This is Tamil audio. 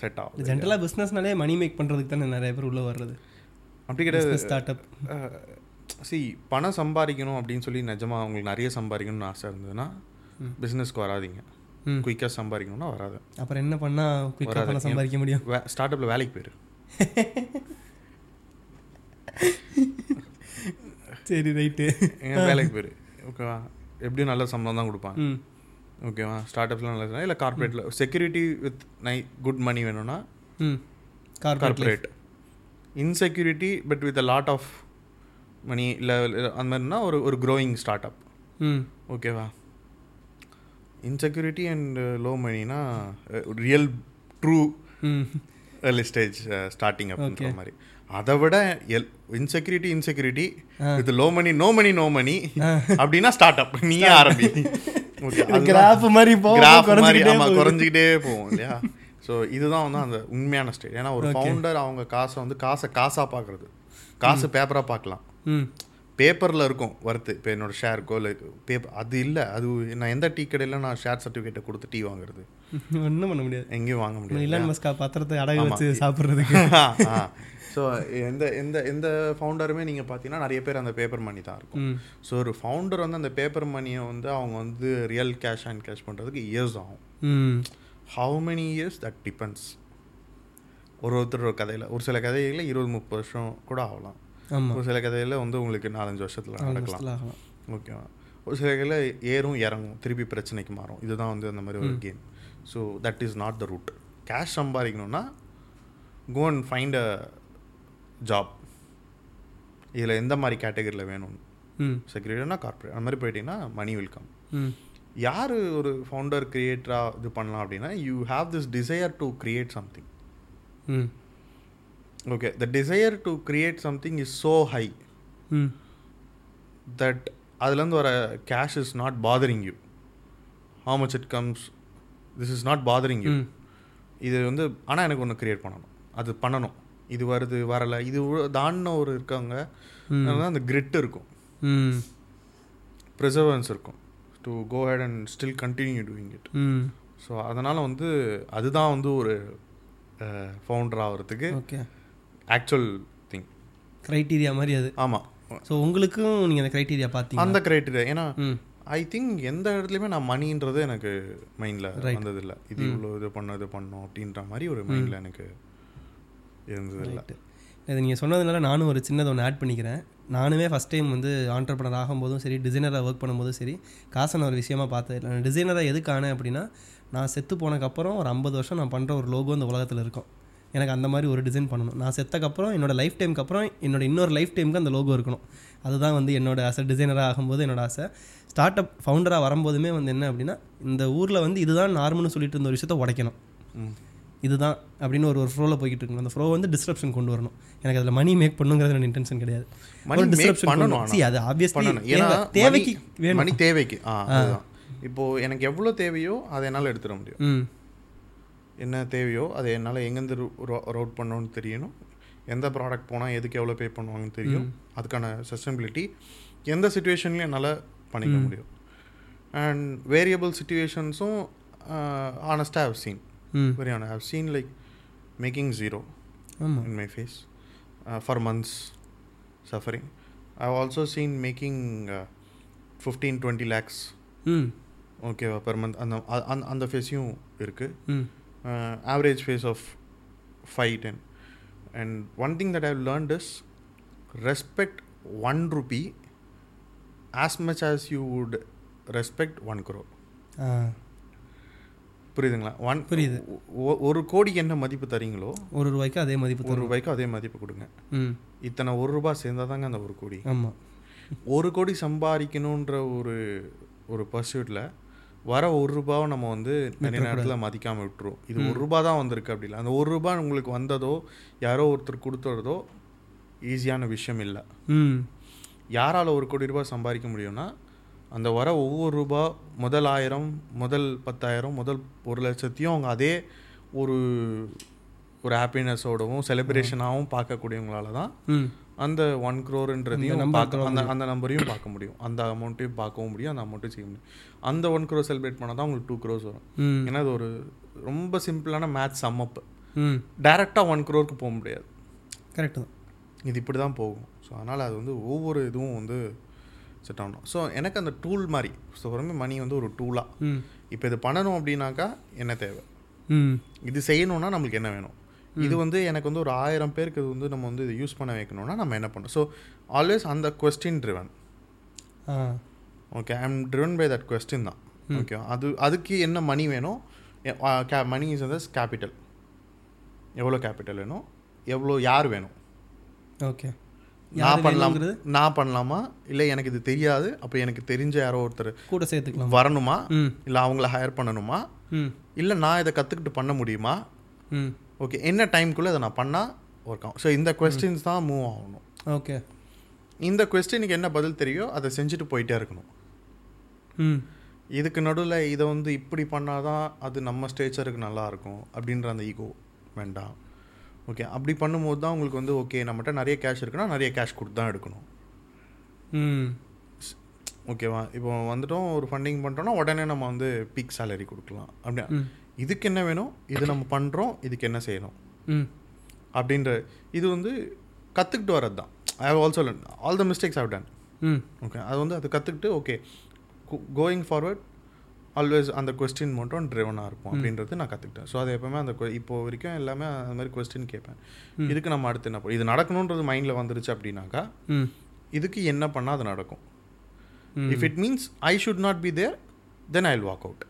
செட் ஆகும் ஜென்ரலாக பிஸ்னஸ்னாலே மணி மேக் பண்ணுறதுக்கு தானே நிறைய பேர் உள்ளே வர்றது. அப்படி கிடையாது. ஸ்டார்ட் அப் சி பணம் சம்பாதிக்கணும் அப்படின்னு சொல்லி நிஜமா உங்களுக்கு நிறைய சம்பாதிக்கணும்னு ஆசை இருந்ததுன்னா பிஸ்னஸ்க்கு வராதீங்க. குயிக்காக சம்பாதிக்கணும்னா வராது. அப்புறம் என்ன பண்ணால் குயிக்காக. பணம் சம்பாதிக்க முடியும்? ஸ்டார்ட் அப்பில் வேலைக்கு போயிரு. சரி ரைட்டு வேலைக்கு போயிரு. ஓகேவா? எப்படியும் நல்ல சம்பளம் தான் கொடுப்பாங்க. ஓகேவா ஸ்டார்ட் அப்ஸ்லாம் நல்ல இல்லை கார்பரேட்டில் security with nice good money வேணும்னா? Corporate insecurity but with a lot of money இல்லை அந்த மாதிரினா ஒரு ஒரு க்ரோயிங் ஸ்டார்ட் அப் ஓகேவா இன்செக்யூரிட்டி அண்ட் லோ மணினா real true early stage starting அப்படின்ற மாதிரி. அதை விட L insecurity insecurity with low money no money no money அப்படின்னா ஸ்டார்ட் அப் நீயே ஆரம்பி. கிராஃப் மாதிரி போக கிராஃப் மாதிரி குறைஞ்சிக்கிட்டே ஆமா போகுது. குறைஞ்சிக்கிட்டே போகும் இல்லையா? ஸோ இதுதான் வந்து அந்த உண்மையான ஸ்டேட் ஏன்னா ஒரு ஃபவுண்டர் அவங்க காசை வந்து காசை காசாக பார்க்குறது. காசு பேப்பராக பார்க்கலாம். ம். பேப்பரில் இருக்கும் ஒர்த்து இப்போ என்னோட ஷேருக்கோ இல்லை பேப்பர் அது இல்லை. அது நான் எந்த டீ கடையில் நான் ஷேர் சர்டிஃபிகேட்டை கொடுத்து டீ வாங்குறது? ஒன்றும் பண்ண முடியாது. எங்கேயும் வாங்க முடியாது இலான் மஸ்கா பத்திரத்தை அடகு வச்சு சாப்பிட்றதுக்கு. ஸோ எந்த எந்த எந்த ஃபவுண்டருமே நீங்கள் பார்த்தீங்கன்னா நிறைய பேர் அந்த பேப்பர் மணி தான் இருக்கும். ஸோ ஒரு ஃபவுண்டர் வந்து அந்த பேப்பர் மணியை வந்து அவங்க வந்து ரியல் கேஷ் அண்ட் கேஷ் பண்ணுறதுக்கு இயர்ஸ் ஆகும். How many years that depends ஒரு ஒருத்தர் ஒரு கதையில் ஒரு சில கதைகளில் இருபது முப்பது வருஷம் கூட ஆகலாம். ஒரு சில கதையில் வந்து உங்களுக்கு நாலஞ்சு வருஷத்தில் நடக்கலாம். ஓகேவா ஒரு சில கதையில் ஏறும் இறங்கும் திருப்பி பிரச்சனைக்கு மாறும். இதுதான் வந்து அந்த மாதிரி ஒரு game so that is not the route cash சம்பாதிக்கணும்னா go and find a job இதில் எந்த மாதிரி கேட்டகரியில் வேணும் ம். செக்யூரிட்டினா கார்பரேட் அந்த மாதிரி போயிட்டீங்கன்னா மணி வில் கம் ம். யார் ஒரு ஃபவுண்டர் கிரியேட்டராக இது பண்ணலாம் அப்படின்னா you have this desire to create something okay the desire to create something is so high that அதுலேருந்து வர cash is not bothering you how much it comes this is not bothering you இது வந்து ஆனால் எனக்கு ஒன்று கிரியேட் பண்ணணும். அது பண்ணணும். இது வருது வரலை இது தாண்டின ஒரு இருக்காங்க. அதனால அந்த கிரிட் இருக்கும். ப்ரிசர்வன்ஸ் இருக்கும். To go head and still continue doing it so அதனால் வந்து அதுதான் வந்து ஒரு ஃபவுண்டர் ஆகிறதுக்கு ஓகே ஆக்சுவல் திங் க்ரைட்டீரியா மாதிரி அது. ஆமாம் ஸோ உங்களுக்கும் நீங்கள் அந்த க்ரைட்டீரியா பார்த்தீங்க அந்த கிரைட்டீரியா ஏன்னா ஐ திங்க் எந்த இடத்துலையுமே நான் மணின்றது எனக்கு மைண்டில் வந்ததில்லை. இது இவ்வளோ இது பண்ண இது பண்ணோம் அப்படின்ற மாதிரி ஒரு மைண்டில் எனக்கு இருந்ததில்லை. ரைட்டு இது நீங்கள் சொன்னதுனால நானும் ஒரு சின்னதை ஒன்று ஆட் பண்ணிக்கிறேன். நானுமே ஃபஸ்ட் டைம் வந்து ஆண்டர்பனர் ஆகும்போதும் சரி டிசைனராக ஒர்க் பண்ணும்போதும் சரி காசை நான் ஒரு விஷயமா பார்த்தது இல்லை நான் டிசைனராக எதுக்கு ஆனேன் அப்படின்னா நான் செத்து போனதுக்கப்புறம் ஒரு ஐம்பது வருஷம் நான் பண்ணுற ஒரு லோகோ இந்த உலகத்தில் இருக்கும். எனக்கு அந்த மாதிரி ஒரு டிசைன் பண்ணணும். நான் செத்தக்கப்புறம் என்னோட லைஃப் டைமுக்கு அப்புறம் என்னோட இன்னொரு லைஃப் டைமுக்கு அந்த லோகோ இருக்கணும். அதுதான் வந்து என்னோட ஆசை. டிசைனராக ஆகும்போது என்னோட ஆசை. ஸ்டார்ட் அப் ஃபவுண்டராக வரும்போதுமே வந்து என்ன அப்படின்னா இந்த ஊரில் வந்து இதுதான் நார்மல்னு சொல்லிட்டு இருந்த ஒரு விஷயத்தை உடைக்கணும். இதுதான் அப்படின்னு ஒரு ஒரு ஃப்ளோவில் போய்கிட்டு இருக்கணும். அந்த ஃப்ளோ வந்து டிஸ்கிரிப்ஷன் கொண்டு வரணும். எனக்கு அதில் மணி மேக் பண்ணுங்கிறது என்னோட இன்டென்ஷன் கிடையாது. Make disruption பண்ணணும் see, அது ஆப்வியஸ்லி தேவைக்கு வேணும். மணி தேவைக்கு. இப்போ எனக்கு எவ்வளோ தேவையோ அதை என்னால் எடுத்துட முடியும். ம். என்ன தேவையோ அதை என்னால் எங்கேருந்து ரவுட் பண்ணணும்னு தெரியணும். எந்த ப்ராடக்ட் போனால் எதுக்கு எவ்வளோ பே பண்ணுவாங்கன்னு தெரியும். அதுக்கான சஸ்டபிலிட்டி எந்த சுச்சுவேஷன்லையும் என்னால் பண்ணிக்க முடியும். அண்ட் வேரியபிள் சுச்சுவேஷன்ஸும் ஆனஸ்டாக ஹவ் சீன் ம். வெரி ஆன have seen like making zero ஆமாம் in my face uh, for months suffering. I've also seen making uh, 15 20 lakhs ம். ஓகேவா பெர் மந்த் அந்த அந்த ஃபேஸையும் இருக்குது average phase of five ten and one thing that I've learnt is respect one rupee as much as you would respect one crore. ஆ புரியுதுங்களா? ஒன் புரியுது. ஒரு கோடிக்கு என்ன மதிப்பு தரீங்களோ ஒரு ரூபாய்க்கு அதே மதிப்பு ஒரு ரூபாய்க்கு அதே மதிப்பு கொடுங்க. இத்தனை ஒரு ரூபாய் சேர்ந்தா தாங்க அந்த ஒரு கோடி. ஆமாம் ஒரு கோடி சம்பாதிக்கணுன்ற ஒரு ஒரு பர்சியூட்டில் வர ஒரு ரூபாவை நம்ம வந்து நிறைய நேரத்தில் மதிக்காமல் விட்டுருவோம் இது ஒரு ரூபா தான் வந்திருக்கு அப்படி இல்லை அந்த ஒரு ரூபாய் உங்களுக்கு வந்ததோ யாரோ ஒருத்தர் கொடுத்துறதோ ஈஸியான விஷயம் இல்லை. யாரால் ஒரு கோடி ரூபாய் சம்பாதிக்க முடியும்னா அந்த வர ஒவ்வொரு ரூபா முதல் ஆயிரம் முதல் பத்தாயிரம் முதல் ஒரு லட்சத்தையும் அவங்க அதே ஒரு ஒரு ஹாப்பினஸோடவும் செலிப்ரேஷனாகவும் பார்க்கக்கூடியவங்களால தான் அந்த ஒன் க்ரோர்ன்றதையும் பார்க்க அந்த அந்த நம்பரையும் பார்க்க முடியும். அந்த அமௌண்ட்டையும் பார்க்கவும் முடியும் அந்த அமௌண்ட்டையும் செய்ய முடியும். அந்த ஒன் க்ரோர் செலிப்ரேட் பண்ணால் தான் உங்களுக்கு டூ க்ரோஸ் வரும். ஏன்னா அது ஒரு ரொம்ப சிம்பிளான மேத்ஸ் சம் அப் ம். டேரெக்டாக ஒன் க்ரோருக்கு போக முடியாது. கரெக்டு தான். இது இப்படி தான் போகும். ஸோ அதனால் அது வந்து ஒவ்வொரு இதுவும் வந்து செட் ஆகணும். ஸோ எனக்கு அந்த டூல் மாதிரி ஸோ ரொம்ப மணி வந்து ஒரு டூலாக இப்போ இது பண்ணணும் அப்படின்னாக்கா என்ன தேவை? இது செய்யணும்னா நம்மளுக்கு என்ன வேணும்? இது வந்து எனக்கு வந்து ஒரு ஆயிரம் பேருக்கு இது வந்து நம்ம வந்து இது யூஸ் பண்ண வைக்கணும்னா நம்ம என்ன பண்ணணும்? ஸோ ஆல்வேஸ் அந்த question driven okay I am driven by that question தான். ஓகே அது அதுக்கு என்ன மணி வேணும்? மணி இஸ் அஸ் கேபிட்டல் எவ்வளோ கேபிட்டல் வேணும்? எவ்வளோ யார் வேணும்? ஓகே நான் பண்ணலாம் நான் பண்ணலாமா? இல்லை எனக்கு இது தெரியாது. அப்போ எனக்கு தெரிஞ்ச யாரோ ஒருத்தர் கூட சேர்த்துக்கலாம். வரணுமா? இல்லை அவங்கள ஹையர் பண்ணணுமா? இல்லை நான் இதை கற்றுக்கிட்டு பண்ண முடியுமா? ஓகே என்ன டைம்குள்ளே இதை நான் பண்ணால் ஒர்க் ஆகும். ஸோ இந்த கொஸ்டின்ஸ் தான் மூவ் ஆகணும். ஓகே இந்த கொஸ்டினுக்கு என்ன பதில் தெரியும் அதை செஞ்சுட்டு போயிட்டே இருக்கணும். ம். இதுக்கு நடுவில் இதை வந்து இப்படி பண்ணாதான் அது நம்ம ஸ்டேச்சருக்கு நல்லா இருக்கும் அப்படின்ற அந்த ஈகோ வேண்டாம். ஓகே அப்படி பண்ணும்போது தான் உங்களுக்கு வந்து ஓகே நம்மகிட்ட நிறைய கேஷ் இருக்குன்னா நிறைய கேஷ் கொடுத்து தான் எடுக்கணும். ஓகேவா இப்போ வந்துட்டோம் ஒரு ஃபண்டிங் பண்ணுறோன்னா உடனே நம்ம வந்து பீக் சேலரி கொடுக்கலாம். அப்படியா. இதுக்கு என்ன வேணும்? இது நம்ம பண்ணுறோம் இதுக்கு என்ன செய்யணும்? ம். அப்படின்ற இது வந்து கற்றுக்கிட்டு வர்றது தான் I have also learn all the mistakes have done hmm. Okay அது வந்து அது கற்றுக்கிட்டு ஓகே கோயிங் ஃபார்வர்ட் ஆல்வேஸ் அந்த கொஸ்டின் மட்டும் ட்ரிவனாக இருக்கும் அப்படின்றது நான் கற்றுக்கிட்டேன் ஸோ அது எப்பவுமே அந்த இப்போ வரைக்கும் எல்லாமே அந்த மாதிரி கொஸ்டின் கேட்பேன். இதுக்கு நம்ம அடுத்து என்ன இது நடக்கணுன்றது மைண்டில் வந்துருச்சு அப்படின்னாக்கா ம். இதுக்கு என்ன பண்ணால் அது நடக்கும். If it means I should not be there then I will walk out